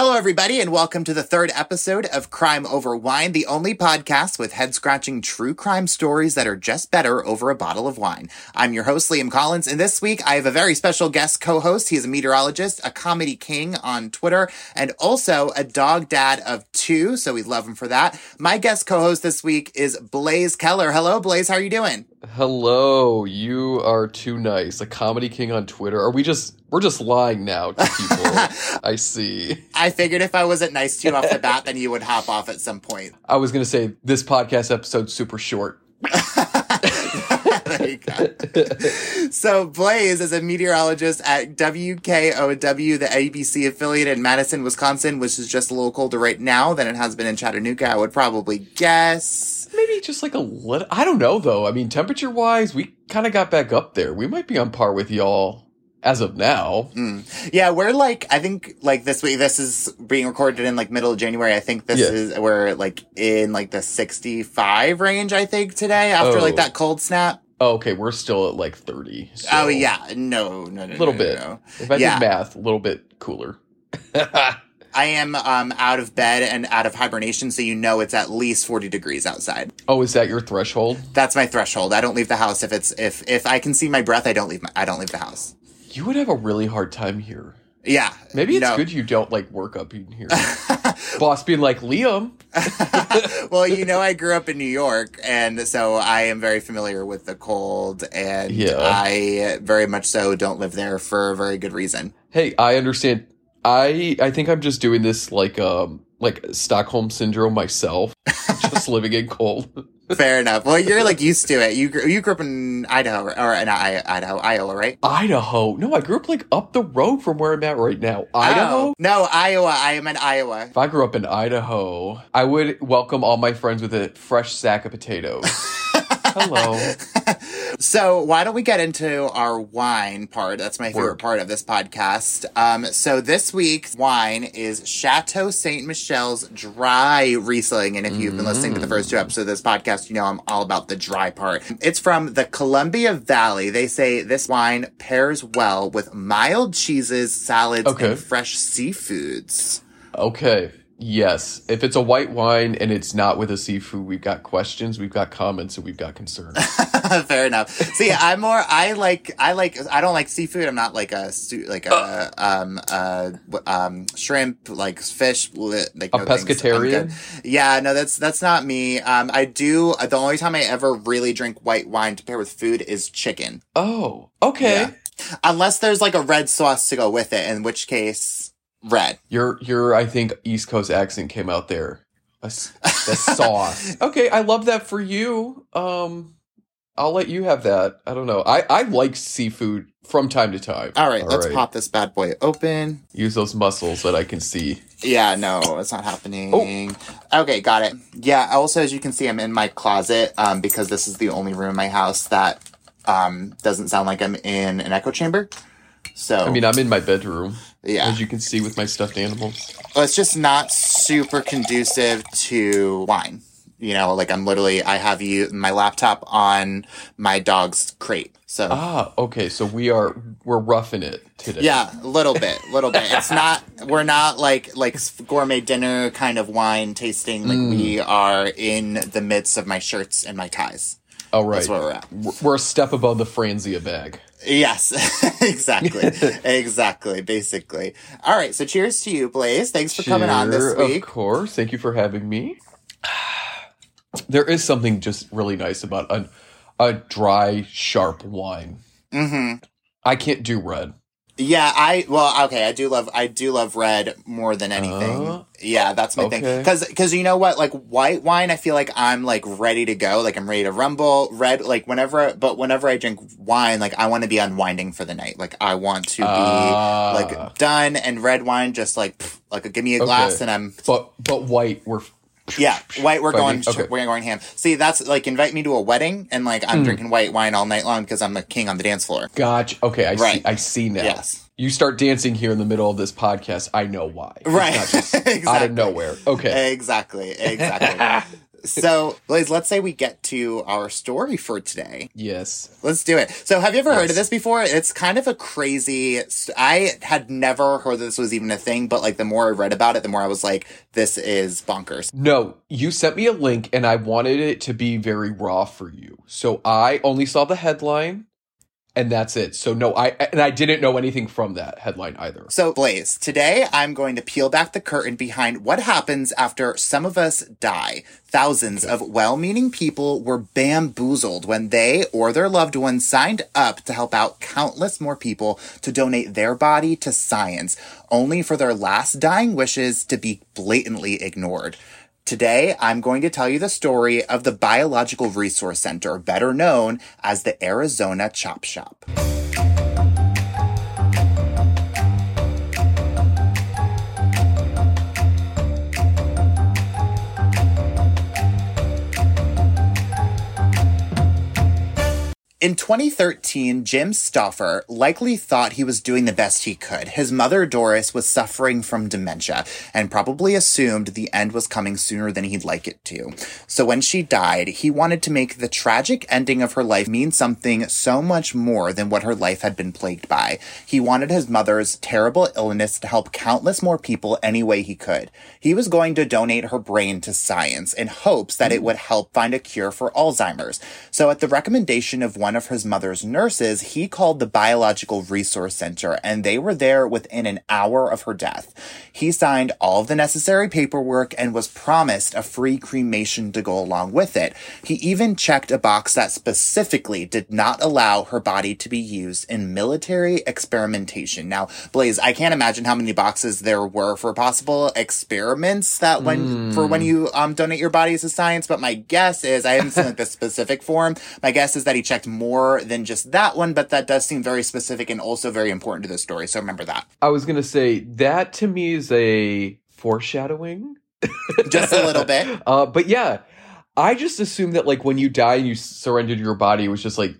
Hello, everybody, and welcome to the third episode of Crime Over Wine, the only podcast with head scratching true crime stories that are just better over a bottle of wine. I'm your host, Liam Collins, and this week I have a very special guest co host. He is a meteorologist, a comedy king on Twitter, and also a dog dad of two, so we love him for that. My guest co host this week is Blaze Keller. Hello, Blaze, how are you doing? Hello, you are too nice. A comedy king on Twitter. Are we just we're just lying now to people? I see. I figured if I wasn't nice to you off the bat, then you would hop off at some point. I was gonna say this podcast episode's super short. so Blaze is a meteorologist at WKOW, the ABC affiliate in Madison, Wisconsin, which is just a little colder right now than it has been in Chattanooga. I would probably guess. Maybe just like a little. I don't know though. I mean, temperature wise, we kind of got back up there. We might be on par with y'all as of now. Mm. Yeah, we're like I think like this week. This is being recorded in like middle of January. I think this Yeah. is we're like in like the sixty-five range. I think today after Oh. like that cold snap. Oh, okay, we're still at like thirty. so Oh yeah, no, no, no, a little no, bit. no. If I Yeah. did math, a little bit cooler. I am um, out of bed and out of hibernation, so you know it's at least forty degrees outside. oh, is that your threshold? That's my threshold. I don't leave the house if it's if if I can see my breath. I don't leave. My, I don't leave the house. You would have a really hard time here. Yeah, Maybe it's no. good you don't like work up in here. Boss being like, Liam, well, you know, I grew up in New York, and so I am very familiar with the cold, and Yeah. I very much so don't live there for a very good reason. Hey, I understand. I I think I'm just doing this like um like Stockholm syndrome myself, just living in cold. Fair enough. Well, you're like used to it. You grew, you grew up in Idaho or, or not I- Idaho, Iowa, right? Idaho. No, I grew up like up the road from where I'm at right now. Oh. Idaho. Oh. No, Iowa. I am in Iowa. If I grew up in Idaho, I would welcome all my friends with a fresh sack of potatoes. Hello. So why don't we get into our wine part? That's my favorite Work. part of this podcast. Um, so this week's wine is Chateau Saint Michelle's dry Riesling, and if you've been listening to the first two episodes of this podcast, you know I'm all about the dry part. It's from the Columbia Valley. They say this wine pairs well with mild cheeses, salads, Okay. and fresh seafoods. Okay. Yes. If it's a white wine and it's not with a seafood, we've got questions, we've got comments, and we've got concerns. Fair enough. See, I'm more. I like. I like. I don't like seafood. I'm not like a like a um uh um shrimp like fish. Like A no pescatarian? Yeah, no, that's that's not me. Um, I do. The only time I ever really drink white wine to pair with food is chicken, Oh, okay. Yeah. unless there's like a red sauce to go with it. In which case, red. Your your I think East Coast accent came out there. A s- The sauce. Okay, I love that for you. Um I'll let you have that. I don't know. I I like seafood from time to time. All right, let's right. pop this bad boy open. Use those muscles that I can see. Yeah, no, it's not happening. Oh. Okay, got it. Yeah, also as you can see, I'm in my closet, um, because this is the only room in my house that um doesn't sound like I'm in an echo chamber. So I mean, I'm in my bedroom, yeah. as you can see with my stuffed animals. Well, it's just not super conducive to wine. You know, like I'm literally I have you my laptop on my dog's crate. So Ah, okay. So we are we're roughing it today. Yeah, a little bit, little bit. It's not. We're not like like gourmet dinner kind of wine tasting. Like Mm. we are in the midst of my shirts and my ties. Oh right, That's where we're at. We're- We're a step above the Franzia bag. Yes, exactly, exactly. Basically. All right. So cheers to you, Blaze. Thanks for coming on this week. Of course. Thank you for having me. There is something just really nice about a, a dry, sharp wine. hmm I can't do red. Yeah, I well, okay, I do love I do love red more than anything. Uh, yeah, that's my thing. Cuz cuz you know what? Like white wine, I feel like I'm like ready to go, like I'm ready to rumble. Red like whenever but whenever I drink wine, like I want to be unwinding for the night. Like I want to be Ah. like done and red wine just like pff, like give me a glass Okay. and I'm But but white, we're yeah, white we're going Okay. we're going ham. See, that's like invite me to a wedding and like. I'm hmm. drinking white wine all night long because I'm the king on the dance floor. gotcha. Okay, I Right. see. I see now. Yes. You start dancing here in the middle of this podcast. I know why. Right. just exactly. Out of nowhere. Okay. Exactly, exactly. so, Blaze, let's say we get to our story for today. Yes. Let's do it. So, have you ever heard of this before? It's kind of a crazy. I had never heard that this was even a thing, but like the more I read about it, the more I was like, this is bonkers. No, you sent me a link and I wanted it to be very raw for you. So I only saw the headline and that's it. So no, I and I didn't know anything from that headline either. So, Blaze, today I'm going to peel back the curtain behind what happens after some of us die. Thousands of well meaning people were bamboozled when they or their loved ones signed up to help out countless more people to donate their body to science, only for their last dying wishes to be blatantly ignored. Today, I'm going to tell you the story of the Biological Resource Center, better known as the Arizona Chop Shop. In 2013, Jim Stauffer likely thought he was doing the best he could. His mother, Doris, was suffering from dementia and probably assumed the end was coming sooner than he'd like it to. So when she died, he wanted to make the tragic ending of her life mean something so much more than what her life had been plagued by. He wanted his mother's terrible illness to help countless more people any way he could. He was going to donate her brain to science in hopes that it would help find a cure for Alzheimer's. So at the recommendation of one of his mother's nurses, he called the Biological Resource Center and they were there within an hour of her death. He signed all of the necessary paperwork and was promised a free cremation to go along with it. He even checked a box that specifically did not allow her body to be used in military experimentation. Now, Blaze, I can't imagine how many boxes there were for possible experiments that when for when you um donate your body to science, but my guess is I haven't seen like the specific form. My guess is that he checked more than just that one, but that does seem very specific and also very important to the story. So remember that. I was gonna say that to me is a foreshadowing. Just a little bit. Uh, but yeah, I just assumed that like when you die and you surrendered your body, it was just like,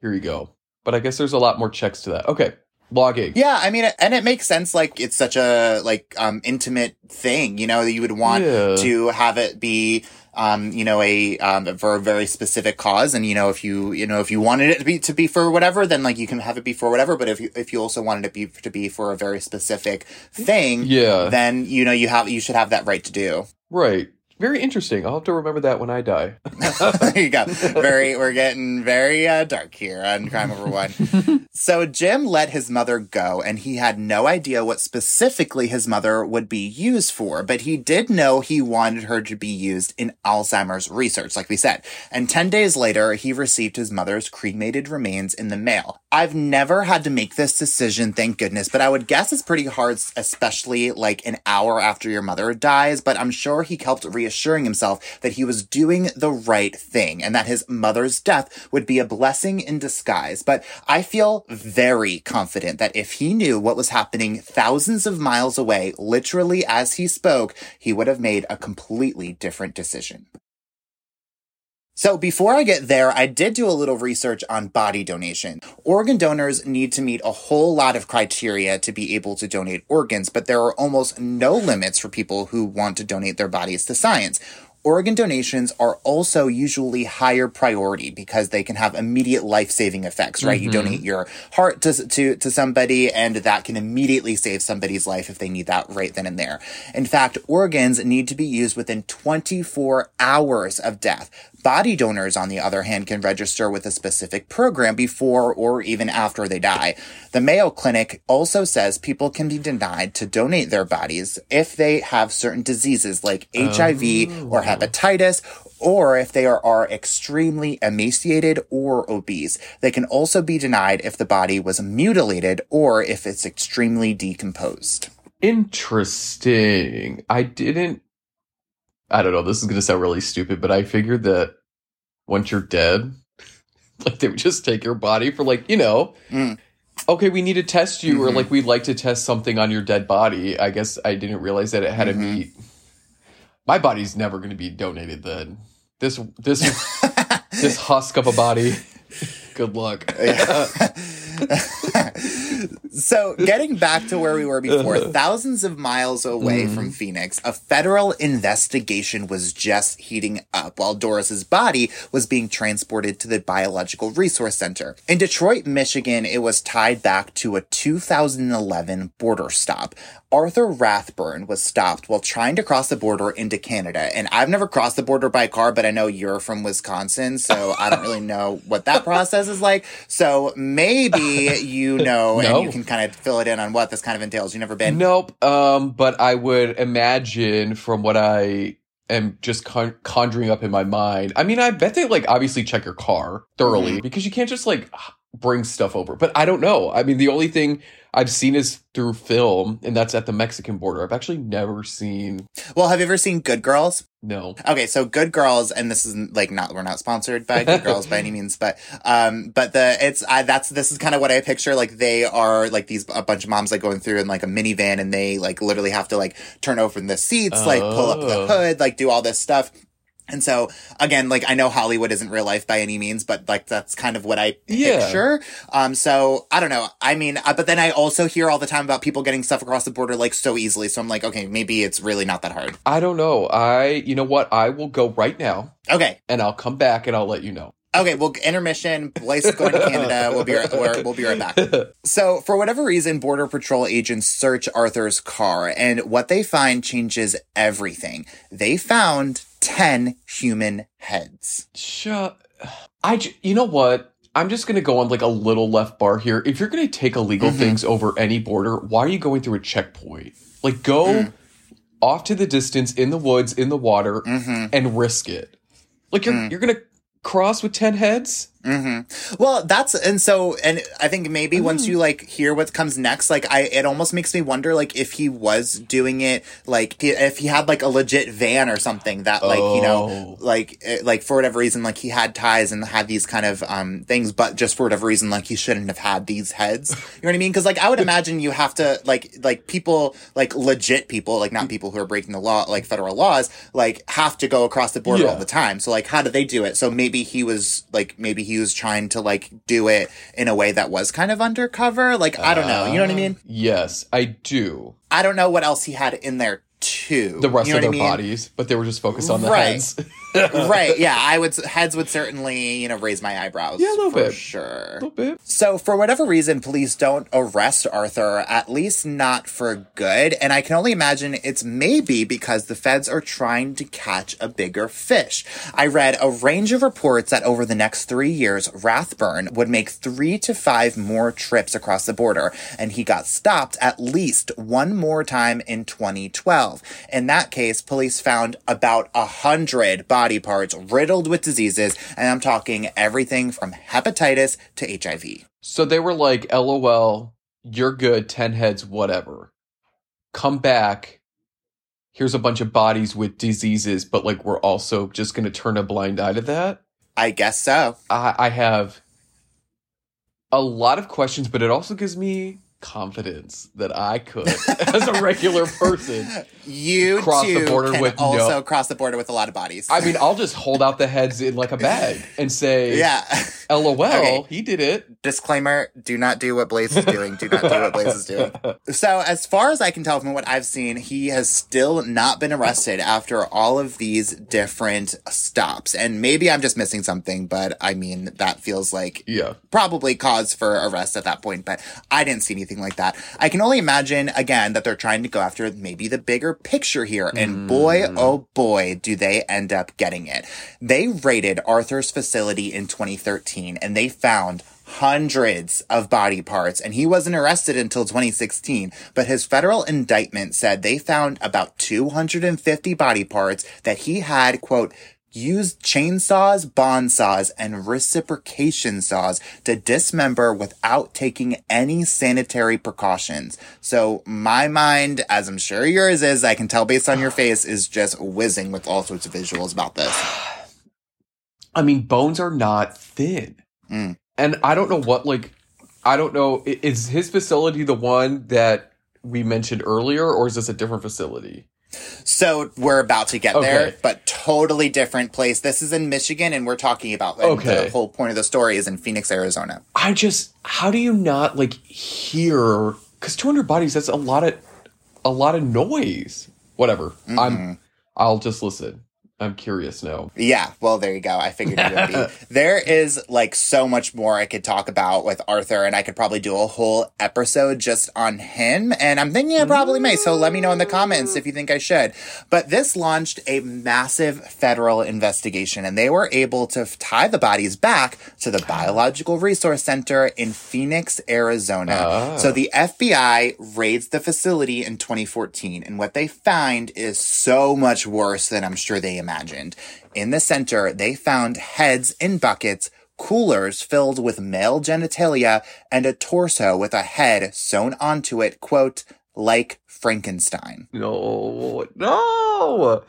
here you go. But I guess there's a lot more checks to that. Okay, logging. Yeah, I mean, and it makes sense. Like it's such a like um intimate thing, you know, that you would want Yeah. to have it be um you know a um for a very specific cause and you know if you you know if you wanted it to be to be for whatever then like you can have it be for whatever but if you if you also wanted it be to be for a very specific thing Yeah. then you know you have you should have that right to do Right. Very interesting. I'll have to remember that when I die. there you go. Very, we're getting very uh, dark here on Crime Over Wine. so Jim let his mother go, and he had no idea what specifically his mother would be used for, but he did know he wanted her to be used in Alzheimer's research, like we said. And 10 days later, he received his mother's cremated remains in the mail. I've never had to make this decision, thank goodness, but I would guess it's pretty hard, especially like an hour after your mother dies, but I'm sure he helped reassuring himself that he was doing the right thing and that his mother's death would be a blessing in disguise. But I feel very confident that if he knew what was happening thousands of miles away, literally as he spoke, he would have made a completely different decision. So before I get there, I did do a little research on body donation. Organ donors need to meet a whole lot of criteria to be able to donate organs, but there are almost no limits for people who want to donate their bodies to science. Organ donations are also usually higher priority because they can have immediate life-saving effects, right? You mm-hmm. donate your heart to, to, to somebody and that can immediately save somebody's life if they need that right then and there. In fact, organs need to be used within 24 hours of death. Body donors, on the other hand, can register with a specific program before or even after they die. The Mayo Clinic also says people can be denied to donate their bodies if they have certain diseases like HIV or oh. Hepatitis, or if they are, are extremely emaciated or obese. They can also be denied if the body was mutilated or if it's extremely decomposed. Interesting. I didn't. I don't know. This is going to sound really stupid, but I figured that once you're dead, like they would just take your body for like you know. Mm. Okay, we need to test you, or Mhm. like we'd like to test something on your dead body. I guess I didn't realize that it had Mhm. to be. My body's never going to be donated. Then this this this husk of a body. Good luck. So, getting back to where we were before, thousands of miles away Mm. from Phoenix, a federal investigation was just heating up while Doris's body was being transported to the Biological Resource Center. In Detroit, Michigan, it was tied back to a 2011 border stop. Arthur Rathburn was stopped while trying to cross the border into Canada. And I've never crossed the border by car, but I know you're from Wisconsin, so I don't really know what that process is like. So maybe you know No. and you can kind of fill it in on what this kind of entails. You've never been? Nope. Um, but I would imagine from what I am just con- conjuring up in my mind. I mean, I bet they like obviously check your car thoroughly because you can't just like bring stuff over. But I don't know. I mean, the only thing I've seen is through film, and that's at the Mexican border. I've actually never seen. Well, have you ever seen Good Girls? No. Okay, so Good Girls, and this is like not we're not sponsored by Good Girls by any means, but um, but the it's I that's this is kind of what I picture. Like they are like these a bunch of moms like going through in like a minivan, and they like literally have to like turn over the seats, like pull up the Oh. hood, like do all this stuff. And so again, like I know Hollywood isn't real life by any means, but like that's kind of what I Yeah. picture. Um, so I don't know. I mean, uh, but then I also hear all the time about people getting stuff across the border like so easily. So I'm like, okay, maybe it's really not that hard. I don't know. I, you know what? I will go right now, Okay, and I'll come back and I'll let you know. Okay, well, intermission. Blaze is going to Canada. We'll be right, we're, we'll be right back. So, for whatever reason, Border Patrol agents search Arthur's car, and what they find changes everything. They found 10 human heads. Shut. I. You know what? I'm just gonna go on like a little left bar here. If you're gonna take illegal Mhm. things over any border, why are you going through a checkpoint? Like, go Mm. off to the distance in the woods, in the water, Mm-hmm. and risk it. Like you're Mm. you're gonna cross with ten heads. Mm-hmm. Well, that's and so and I think maybe once you like hear what comes next, like I it almost makes me wonder like if he was doing it like if he had like a legit van or something that like you know Oh. like eh, like for whatever reason like he had ties and had these kind of um things, but just for whatever reason like he shouldn't have had these heads. You know what I mean? Because like I would imagine you have to like like people like legit people like not people who are breaking the law like federal laws like have to go across the border Yeah. all the time. So like how do they do it? So maybe he was like maybe he was trying to like do it in a way that was kind of undercover. Like I don't know. You know what I mean? Um, yes, I do. I don't know what else he had in there too. The rest you know of their I mean? bodies, but they were just focused on the Right. heads. right. Yeah. I would heads would certainly you know raise my eyebrows. Yeah, a little for bit. sure. a little bit. So, for whatever reason, police don't arrest Arthur, at least not for good. And I can only imagine it's maybe because the feds are trying to catch a bigger fish. I read a range of reports that over the next three years, Rathburn would make three to five more trips across the border. And he got stopped at least one more time in 2012. In that case, police found about a hundred body parts riddled with diseases. And I'm talking everything from hepatitis to HIV. So they were like, "LOL, you're good. Ten heads, whatever. Come back. Here's a bunch of bodies with diseases, but like we're also just going to turn a blind eye to that." I guess so. I, I have a lot of questions, but it also gives me confidence that I could, as a regular person. You Cross the too border can with no- also cross the border with a lot of bodies. I mean, I'll just hold out the heads in like a bag and say, yeah. "LOL, Okay. he did it." Disclaimer: Do not do what Blaze is doing. Do not do what Blaze is doing. So, as far as I can tell from what I've seen, he has still not been arrested after all of these different stops. And maybe I'm just missing something, but I mean, that feels like Yeah. probably cause for arrest at that point, but I didn't see anything like that. I can only imagine again that they're trying to go after maybe the bigger picture here. And hmm. boy, oh boy, do they end up getting it. They raided Arthur's facility in 2013 and they found hundreds of body parts and he wasn't arrested until 2016 but his federal indictment said they found about 250 body parts that he had quote used chainsaws, band saws, and reciprocation saws to dismember without taking any sanitary precautions. So my mind, as I'm sure yours is, I can tell based on your face, is just whizzing with all sorts of visuals about this. I mean, bones are not thin. Mm. And I don't know what, like, I don't know. Is his facility the one that we mentioned earlier, or is this a different facility? So we're about to get there, but totally different place. This is in Michigan, and we're talking about Okay. the whole point of the story is in Phoenix, Arizona. I just how do you not like hear cuz 200 bodies that's a lot of a lot of noise. Whatever. Mm-hmm. I'm I'll just listen. I'm curious now. Yeah, well, there you go. I figured it would be. there is like so much more I could talk about with Arthur, and I could probably do a whole episode just on him. And I'm thinking I probably may. So let me know in the comments if you think I should. But this launched a massive federal investigation, and they were able to tie the bodies back to the Biological Resource Center in Phoenix, Arizona. Ah. So the FBI raids the facility in 2014, and what they find is so much worse than I'm sure they imagined. In the center, they found heads in buckets, coolers filled with male genitalia, and a torso with a head sewn onto it, quote, like Frankenstein. No. No.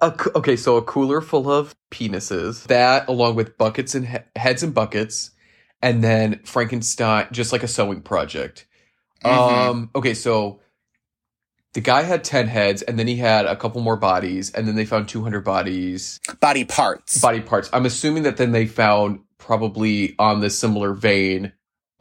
A okay, so a cooler full of penises. That along with buckets and he- heads and buckets and then Frankenstein just like a sewing project. Mhm. Um okay, so the guy had 10 heads and then he had a couple more bodies and then they found 200 bodies Body parts. body parts. I'm assuming that then they found probably on this similar vein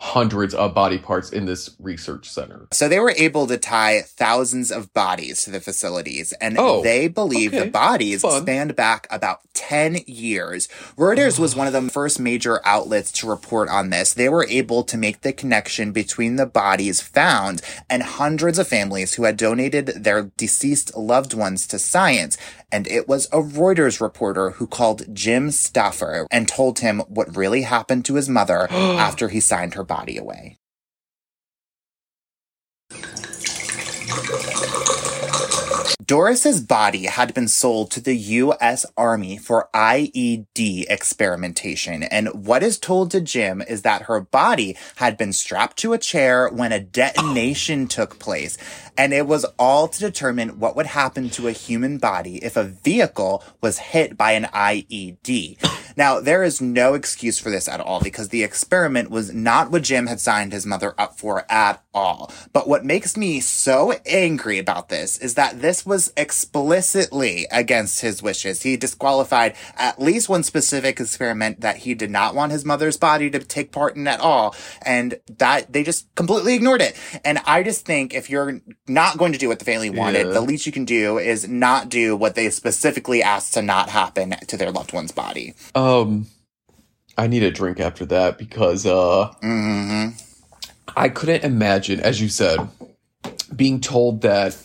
hundreds of body parts in this research center. So they were able to tie thousands of bodies to the facilities, and Oh, they believe okay. the bodies Fun. spanned back about 10 years. Reuters was one of the first major outlets to report on this. They were able to make the connection between the bodies found and hundreds of families who had donated their deceased loved ones to science. And it was a Reuters reporter who called Jim Stauffer and told him what really happened to his mother after he signed her body away. Doris's body had been sold to the U.S. Army for IED experimentation, and what is told to Jim is that her body had been strapped to a chair when a detonation took place, and it was all to determine what would happen to a human body if a vehicle was hit by an IED. Now, there is no excuse for this at all because the experiment was not what Jim had signed his mother up for at all. But what makes me so angry about this is that this was explicitly against his wishes. He disqualified at least one specific experiment that he did not want his mother's body to take part in at all. And that they just completely ignored it. And I just think if you're not going to do what the family wanted, Yeah. the least you can do is not do what they specifically asked to not happen to their loved one's body. Um, I need a drink after that because uh, hmm I couldn't imagine, as you said, being told that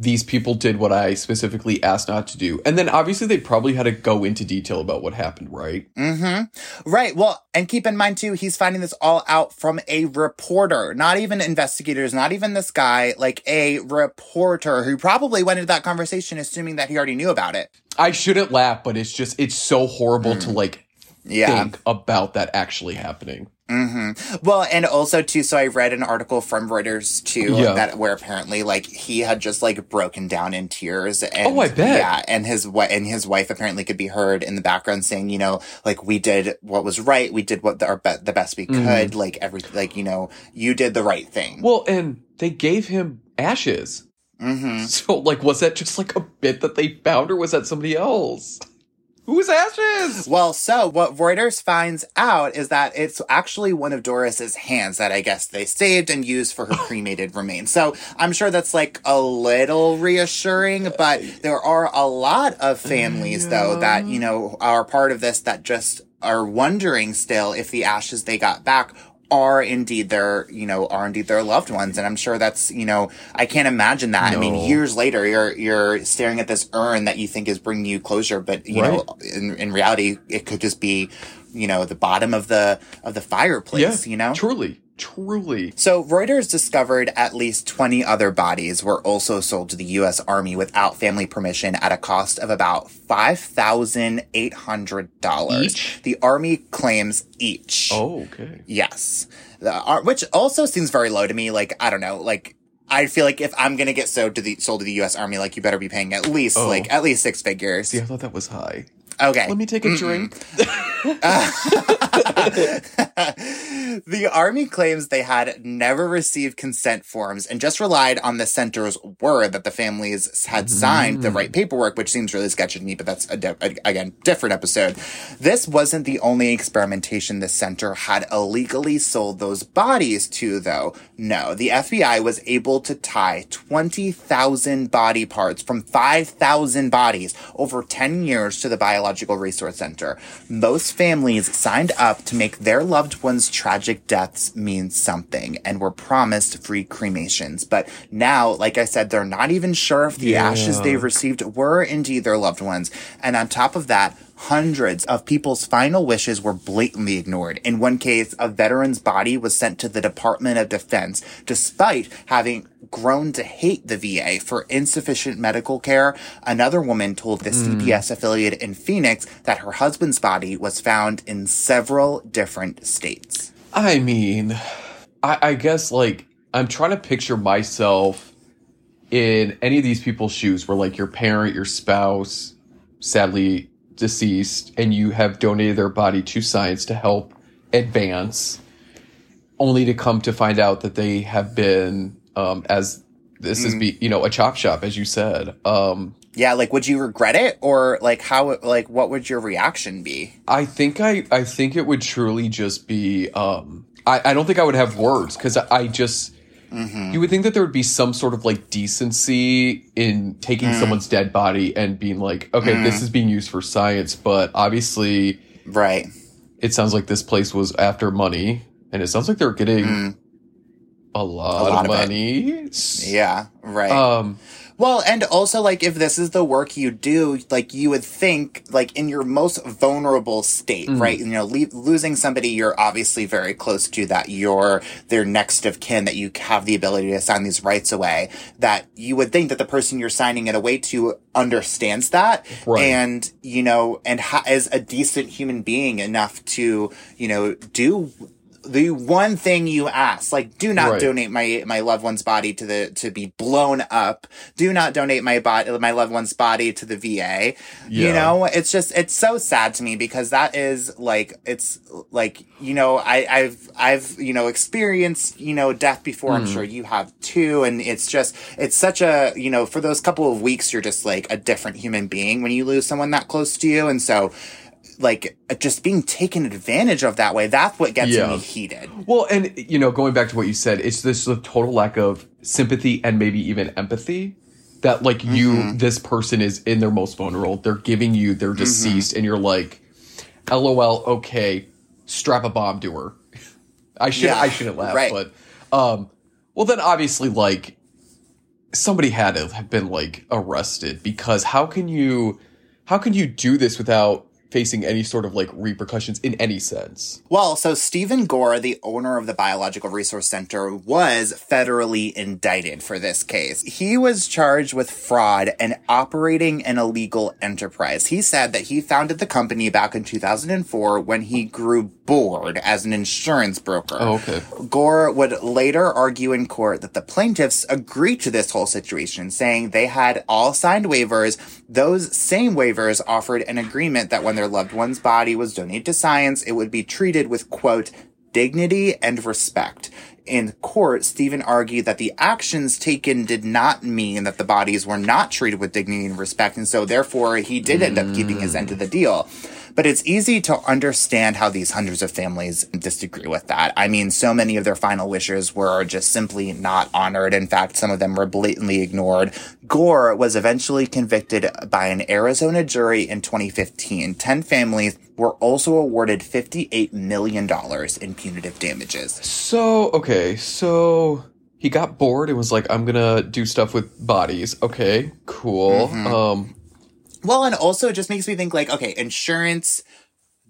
these people did what I specifically asked not to do, and then obviously they probably had to go into detail about what happened, right? hmm Right. Well, and keep in mind too, he's finding this all out from a reporter, not even investigators, not even this guy, like a reporter who probably went into that conversation assuming that he already knew about it. I shouldn't laugh, but it's just it's so horrible to like Yeah. think about that actually happening. hmm Well, and also too, so I read an article from Reuters too Yeah. that where apparently like he had just like broken down in tears. And, Oh, I bet. Yeah, and his wi- and his wife apparently could be heard in the background saying, you know, like we did what was right, we did what the, our be- the best we Mhm. could, like every like you know, you did the right thing. Well, and they gave him ashes. hmm So, like, was that just like a bit that they found, or was that somebody else? Whose ashes? Well, so what Reuters finds out is that it's actually one of Doris's hands that I guess they saved and used for her cremated remains. So I'm sure that's like a little reassuring, but there are a lot of families though that, you know, are part of this that just are wondering still if the ashes they got back are indeed their, you know, are indeed their loved ones. And I'm sure that's, you know, I can't imagine that. I mean, years later, you're, you're staring at this urn that you think is bringing you closure, but, you know, in, in reality, it could just be, you know, the bottom of the, of the fireplace, yeah, you know? Truly, truly. So Reuters discovered at least 20 other bodies were also sold to the U.S. Army without family permission at a cost of about $5,800. Each? The Army claims each. Oh, okay. Yes. The, which also seems very low to me. Like, I don't know, like, I feel like if I'm gonna get sold to the sold to the U.S. Army, like you better be paying at least Oh. like at least six figures. See, I thought that was high. Okay. Let me take a drink. The Army claims they had never received consent forms and just relied on the center's word that the families had signed the Mm. right paperwork, which seems really sketchy to me, but that's, a di- a- again, different episode. This wasn't the only experimentation the center had illegally sold those bodies to, though. No, the FBI was able to tie 20,000 body parts from 5,000 bodies over 10 years to the Biological Resource Center. Most families signed up to make their loved ones' tragic deaths mean something and were promised free cremations. But now, like I said, they're not even sure if the ashes they received were indeed their loved ones. And on top of that, hundreds of people's final wishes were blatantly ignored. In one case, a veteran's body was sent to the Department of Defense despite having grown to hate the VA for insufficient medical care. Another woman told the hmm. CBS affiliate in Phoenix that her husband's body was found in several different states. I mean, I, I guess like I'm trying to picture myself in any of these people's shoes where like your parent, your spouse, sadly deceased, and you have donated their body to science to help advance, only to come to find out that they have been um as this is be you know a chop shop as you said um Yeah, like would you regret it or like how like what would your reaction be? I think I I think it would truly just be um I, I don't think I would have words because I, I just you would think that there would be some sort of like decency in taking mm. someone's dead body and being like okay this mm. is being used for science but obviously Right. it sounds like this place was after money and it sounds like they're getting mm. a lot, lot of of it. money Yeah, right. um Well, and also like if this is the work you do, like you would think like in your most vulnerable state, mm. right? You know, le- losing somebody you're obviously very close to that you're their next of kin that you have the ability to sign these rights away that you would think that the person you're signing it away to understands that Right. and you know and ha- is a decent human being enough to, you know, do the one thing you ask, like, do not Right. donate my my loved one's body to the to be blown up. Do not donate my body my loved one's body to the VA. You know, it's just it's so sad to me because that is like it's like you know I I've I've you know experienced you know death before. I'm Mm. sure you have too, and it's just it's such a you know for those couple of weeks you're just like a different human being when you lose someone that close to you, and so. Like just being taken advantage of that way, that's what gets Yeah. me heated. Well, and you know, going back to what you said, it's this a total lack of sympathy and maybe even empathy. That like you, this person is in their most vulnerable. They're giving you they're deceased, and you're like, "LOL." Okay, strap a bomb to her. I should Yeah, I shouldn't laugh, right. but um, well then obviously like somebody had to have been like arrested because how can you how can you do this without facing any sort of like repercussions in any sense? Well, so Stephen Gore, the owner of the Biological Resource Center, was federally indicted for this case. He was charged with fraud and operating an illegal enterprise. He said that he founded the company back in 2004 when he grew bored as an insurance broker. Oh, okay. Gore would later argue in court that the plaintiffs agreed to this whole situation, saying they had all signed waivers. Those same waivers offered an agreement that when their loved one's body was donated to science, it would be treated with, quote, dignity and respect. In court, Stephen argued that the actions taken did not mean that the bodies were not treated with dignity and respect, and so therefore he did end up keeping his end of the deal. But it's easy to understand how these hundreds of families disagree with that. I mean, so many of their final wishes were just simply not honored. In fact, some of them were blatantly ignored. Gore was eventually convicted by an Arizona jury in 2015. Ten families were also awarded $58 million in punitive damages. So, okay, so he got bored and was like, I'm gonna do stuff with bodies. Okay, cool. Mm-hmm. Um, Well, and also it just makes me think like, okay, insurance,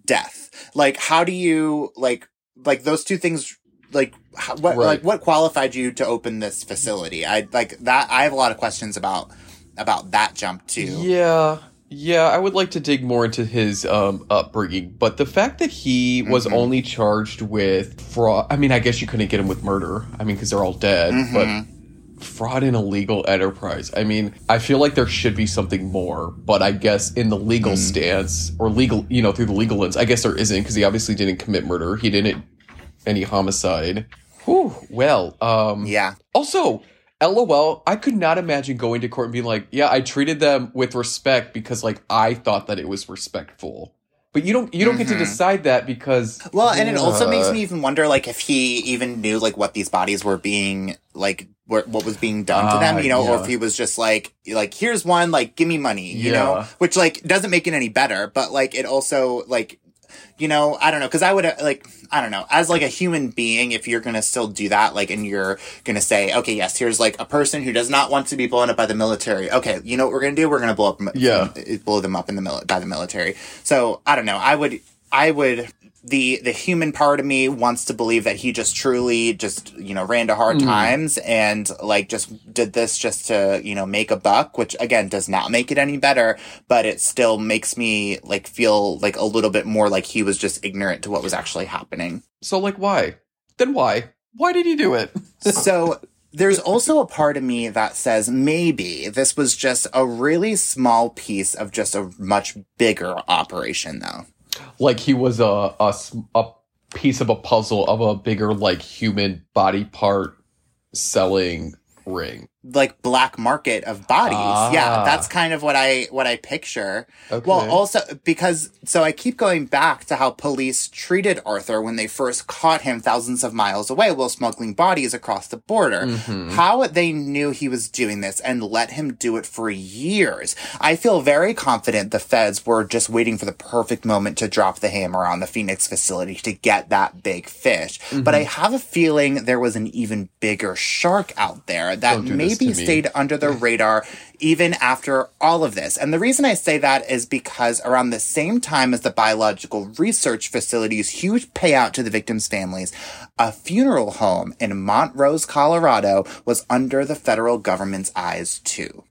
death. Like, how do you like like those two things? Like, how, what Right. like what qualified you to open this facility? I like that. I have a lot of questions about about that jump too. yeah, yeah, I would like to dig more into his um, upbringing, but the fact that he was Mm-hmm. only charged with fraud, I mean, I guess you couldn't get him with murder. I mean, because they're all dead, Mm-hmm. but fraud in a legal enterprise. I mean, I feel like there should be something more, but I guess in the legal Mm. stance or legal, you know, through the legal lens, I guess there isn't because he obviously didn't commit murder. He didn't any homicide. Whew, well, um, Yeah. Also, LOL, I could not imagine going to court and being like, yeah, I treated them with respect because like I thought that it was respectful. But you don't you don't get to Mhm. decide that because Well, and it also makes Uh, me even wonder, like, if he even knew, like, what these bodies were being, like, what, what was being done to Ah, them, you know, or yeah. if he was just like, like, here's one, like, give me money, you know, which, like, doesn't make it any better, but, like, it also, like, you know, I don't know, because I would, uh, like, I don't know, as, like, a human being, if you're gonna still do that, like, and you're gonna say, okay, yes, here's, like, a person who does not want to be blown up by the military. Okay, you know what we're gonna do? We're gonna blow up, Yeah. blow them up in the mil- by the military. So, I don't know, I would, I would the the human part of me wants to believe that he just truly just you know ran to hard Mm. times and like just did this just to you know make a buck which again does not make it any better but it still makes me like feel like a little bit more like he was just ignorant to what was actually happening so like why? Then why? Why did he do it? so there's also a part of me that says maybe this was just a really small piece of just a much bigger operation though like he was a, a, a piece of a puzzle of a bigger like human body part selling ring. Like black market of bodies. Ah. Yeah, that's kind of what I what I picture. Okay. Well, also because so I keep going back to how police treated Arthur when they first caught him thousands of miles away while smuggling bodies across the border. Mhm. How they knew he was doing this and let him do it for years. I feel very confident the feds were just waiting for the perfect moment to drop the hammer on the Phoenix facility to get that big fish. But I have a feeling there was an even bigger shark out there that this maybe stayed under the radar even after all of this. And the reason I say that is because around the same time as the biological research facility's huge payout to the victims' families, a funeral home in Montrose, Colorado was under the federal government's eyes too.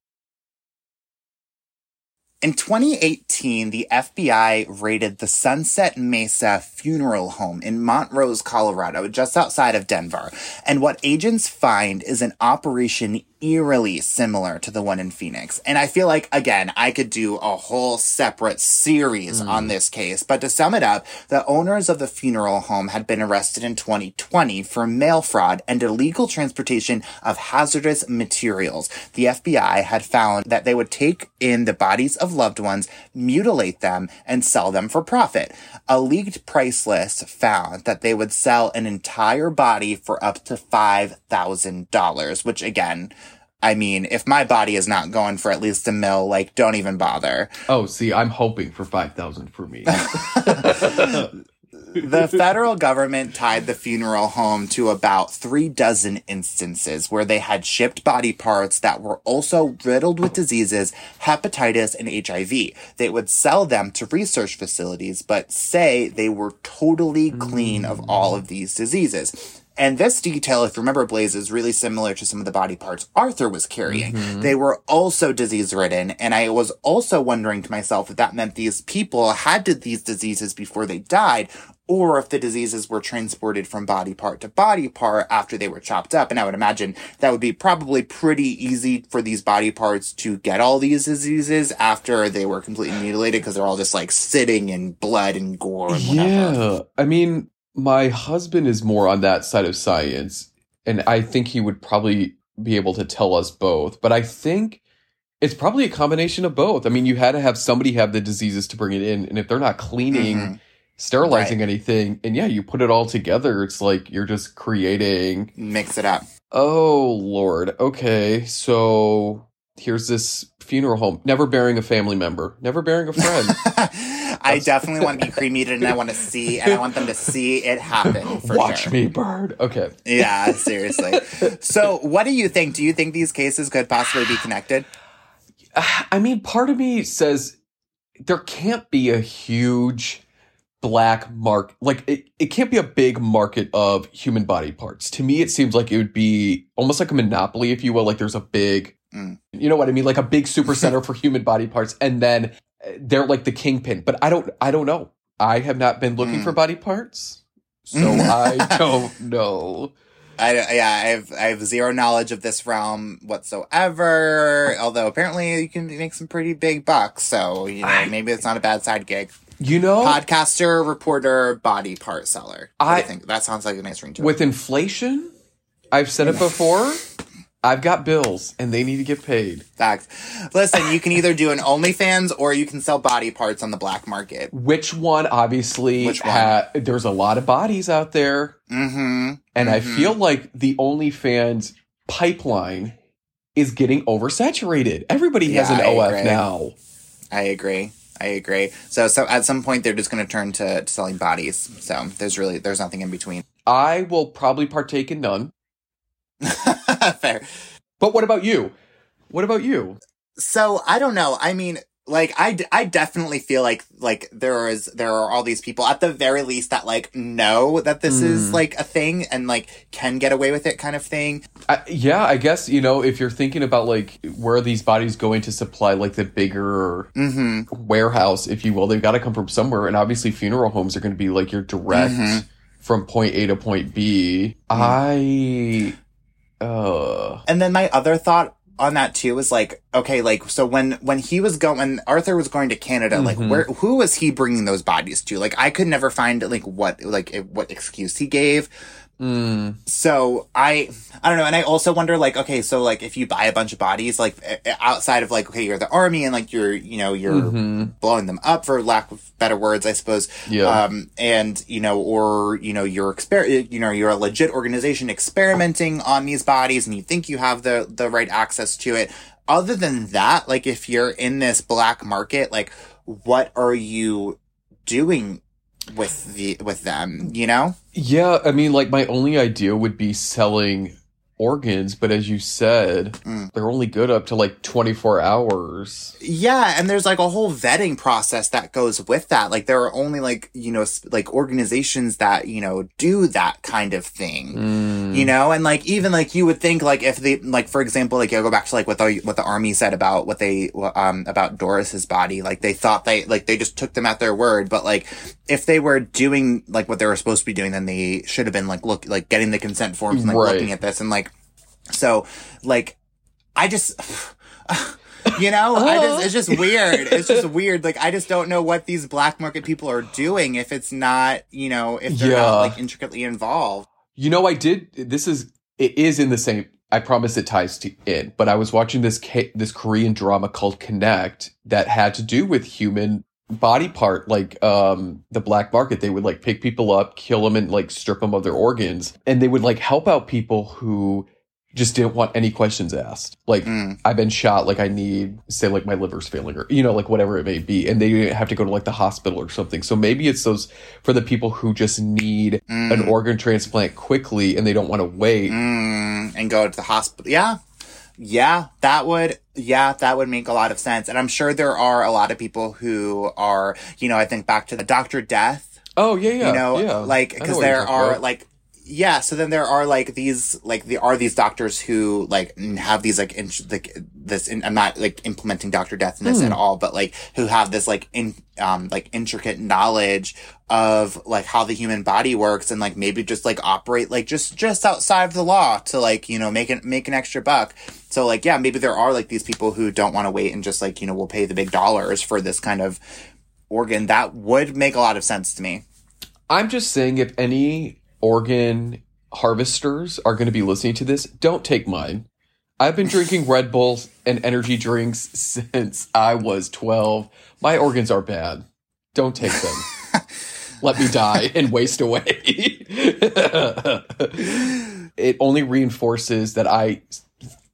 In 2018, the FBI raided the Sunset Mesa Funeral Home in Montrose, Colorado, just outside of Denver. And what agents find is an operation eerily similar to the one in Phoenix. And I feel like, again, I could do a whole separate series hmm. on this case. But to sum it up, the owners of the funeral home had been arrested in 2020 for mail fraud and illegal transportation of hazardous materials. The FBI had found that they would take in the bodies of loved ones, mutilate them, and sell them for profit. A leaked price list found that they would sell an entire body for up to $5,000, which again, I mean, if my body is not going for at least a mil, like, don't even bother. Oh, see, I'm hoping for five thousand for me. the federal government tied the funeral home to about three dozen instances where they had shipped body parts that were also riddled with diseases, hepatitis, and HIV. They would sell them to research facilities, but say they were totally clean of all of mm. these diseases. And this detail, if you remember, Blaze, is really similar to some of the body parts Arthur was carrying. Mm-hmm. They were also disease ridden. And I was also wondering to myself if that meant these people had these diseases before they died, or if the diseases were transported from body part to body part after they were chopped up. And I would imagine that would be probably pretty easy for these body parts to get all these diseases after they were completely mutilated because they're all just like sitting in blood and gore and whatever. yeah, I mean, my husband is more on that side of science, and I think he would probably be able to tell us both. But I think it's probably a combination of both. I mean, you had to have somebody have the diseases to bring it in, and if they're not cleaning, Mhm. sterilizing anything, and yeah, you put it all together, it's like you're just creating. Mix it up. Oh Lord. Okay, so here's this funeral home, never burying a family member, never burying a friend. I definitely want to be cremated and I want to see, and I want them to see it happen for Watch sure. me, bird. Okay. Yeah, seriously. so, what do you think? Do you think these cases could possibly be connected? I mean, part of me says there can't be a huge black mark like it, it can't be a big market of human body parts to me it seems like it would be almost like a monopoly if you will like there's a big Mm. you know what i mean like a big super center for human body parts and then uh, they're like the kingpin but i don't i don't know i have not been looking Mm. for body parts so i don't know I yeah, I have I have zero knowledge of this realm whatsoever. Although apparently you can make some pretty big bucks, so you know I- maybe it's not a bad side gig. You know, Podcaster, reporter, body part seller. Do I- think that sounds like a nice ring to it. with inflation, I've said it before. I've got bills and they need to get paid. Facts. Listen, you can either do an OnlyFans or you can sell body parts on the black market. Which one? Obviously, Which one? ha- there's a lot of bodies out there, Mm-hmm. and I Mhm. feel like the OnlyFans pipeline is getting oversaturated. Everybody has an I OF agree. now. I agree. I agree. So, so at some point they're just going to turn to, to selling bodies. So there's really there's nothing in between. I will probably partake in none. Fair. But what about you? What about you? So I don't know. I mean, like I, d- I definitely feel like like there is there are all these people at the very least that like know that this is Mm. like a thing and like can get away with it kind of thing. I, yeah, I guess you know if you're thinking about like where are these bodies going to supply like the bigger Mm-hmm. warehouse, if you will, they've got to come from somewhere, and obviously funeral homes are going to be like your direct Mhm. from point A to point B. I, uh, And then my other thought on that too is like, okay, like so when when he was going, when Arthur was going to Canada, like Mhm. where who was he bringing those bodies to? Like I could never find like what like what excuse he gave. Mm, So I I don't know, and I also wonder like, okay, so like if you buy a bunch of bodies, like outside of like, okay, you're the army and like you're you know you're mhm, blowing them up for lack of better words, I suppose. yeah, Um, and you know, or you know, you're exper- you know, you're a legit organization experimenting on these bodies, and you think you have the the right access to it. Other than that, like if you're in this black market, like what are you doing with the with them? You know? yeah. I mean, like my only idea would be selling organs, but as you said, Mm. they're only good up to like 24 hours. Yeah, and there's like a whole vetting process that goes with that. Like there are only like you know like organizations that you know do that kind of thing. Mm, you know and like even like you would think like if they like for example like you go back to like what the what the army said about what they um about doris's body like they thought they like they just took them at their word but like if they were doing like what they were supposed to be doing then they should have been like look like getting the consent forms and like Right. looking at this and like so like i just you know i just it's just weird it's just weird like i just don't know what these black market people are doing if it's not you know if they're Yeah. not like intricately involved You know, I did. This is it is in the same. I promise it ties to in. But I was watching this this Korean drama called Connect that had to do with human body part, like um the black market. They would like pick people up, kill them, and like strip them of their organs, and they would like help out people who just didn't want any questions asked. Like Mm. I've been shot, like I need, say, like my liver's failing, or you know, like whatever it may be, and they have to go to like the hospital or something. So maybe it's those for the people who just need Mm. an organ transplant quickly and they don't want to wait. mm, and go to the hospital. Yeah. Yeah, that would, yeah, that would make a lot of sense. And I'm sure there are a lot of people who are, you know, I think back to the Dr. Death, Oh yeah, yeah, you know, yeah. like, because there are about. like, yeah, so then there are like these, like, there are these doctors who like have these like, in, like this, in, I'm not like implementing Dr. Death in this Hmm. at all, but like who have this like in, um, like intricate knowledge of like how the human body works and like maybe just like operate like just, just outside of the law to like, you know, make it, make an extra buck. So like, yeah, maybe there are like these people who don't want to wait and just like, you know, will pay the big dollars for this kind of organ. That would make a lot of sense to me. I'm just saying, if any organ harvesters are going to be listening to this, don't take mine. I've been drinking Red Bulls and energy drinks since I was 12. My organs are bad. Don't take them. Let me die and waste away. it only reinforces that I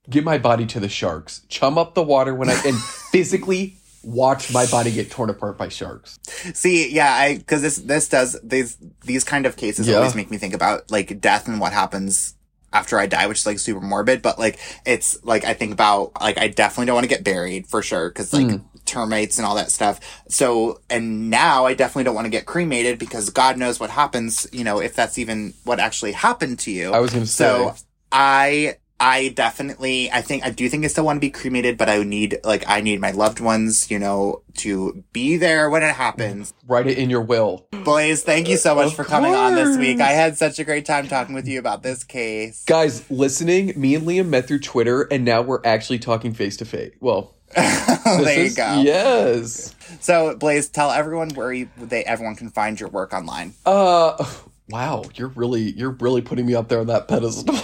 give my body to the sharks, chum up the water when I, and physically watch my body get torn apart by sharks. See, yeah, I because this this does these these kind of cases Yeah. always make me think about like death and what happens after I die, which is like super morbid. But like it's like I think about like I definitely don't want to get buried for sure because like Mm. termites and all that stuff. So and now I definitely don't want to get cremated because God knows what happens. You know if that's even what actually happened to you. I was going to say. So I I definitely I think I do think I still want to be cremated, but I would need like I need my loved ones, you know, to be there when it happens. Write it in your will. Boys, thank you so much Of for coming on this week. I had such a great time talking with you about this case. Guys, listening, me and Liam met through Twitter, and now we're actually talking face to face. Well, there you is- go. Yes. So, Blaze, tell everyone where you, they everyone can find your work online. Uh wow, you're really you're really putting me up there on that pedestal.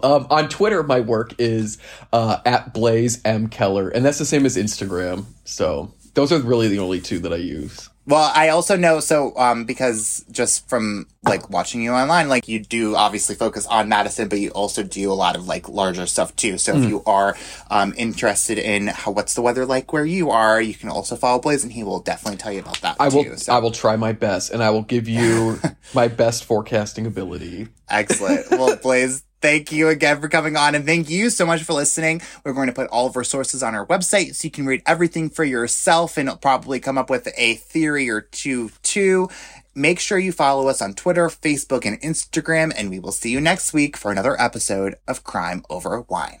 um, on Twitter, my work is uh, at Blaze M Keller, and that's the same as Instagram. So those are really the only two that I use. Well, I also know so um because just from like watching you online, like you do obviously focus on Madison, but you also do a lot of like larger stuff too. So Hmm. if you are um interested in how what's the weather like where you are, you can also follow Blaze, and he will definitely tell you about that. I will so. I will try my best, and I will give you my best forecasting ability. Excellent. Well, Blaze, thank you again for coming on and thank you so much for listening. We're going to put all of our sources on our website so you can read everything for yourself and probably come up with a theory or two too. Make sure you follow us on Twitter, Facebook, and Instagram, and we will see you next week for another episode of Crime Over Wine.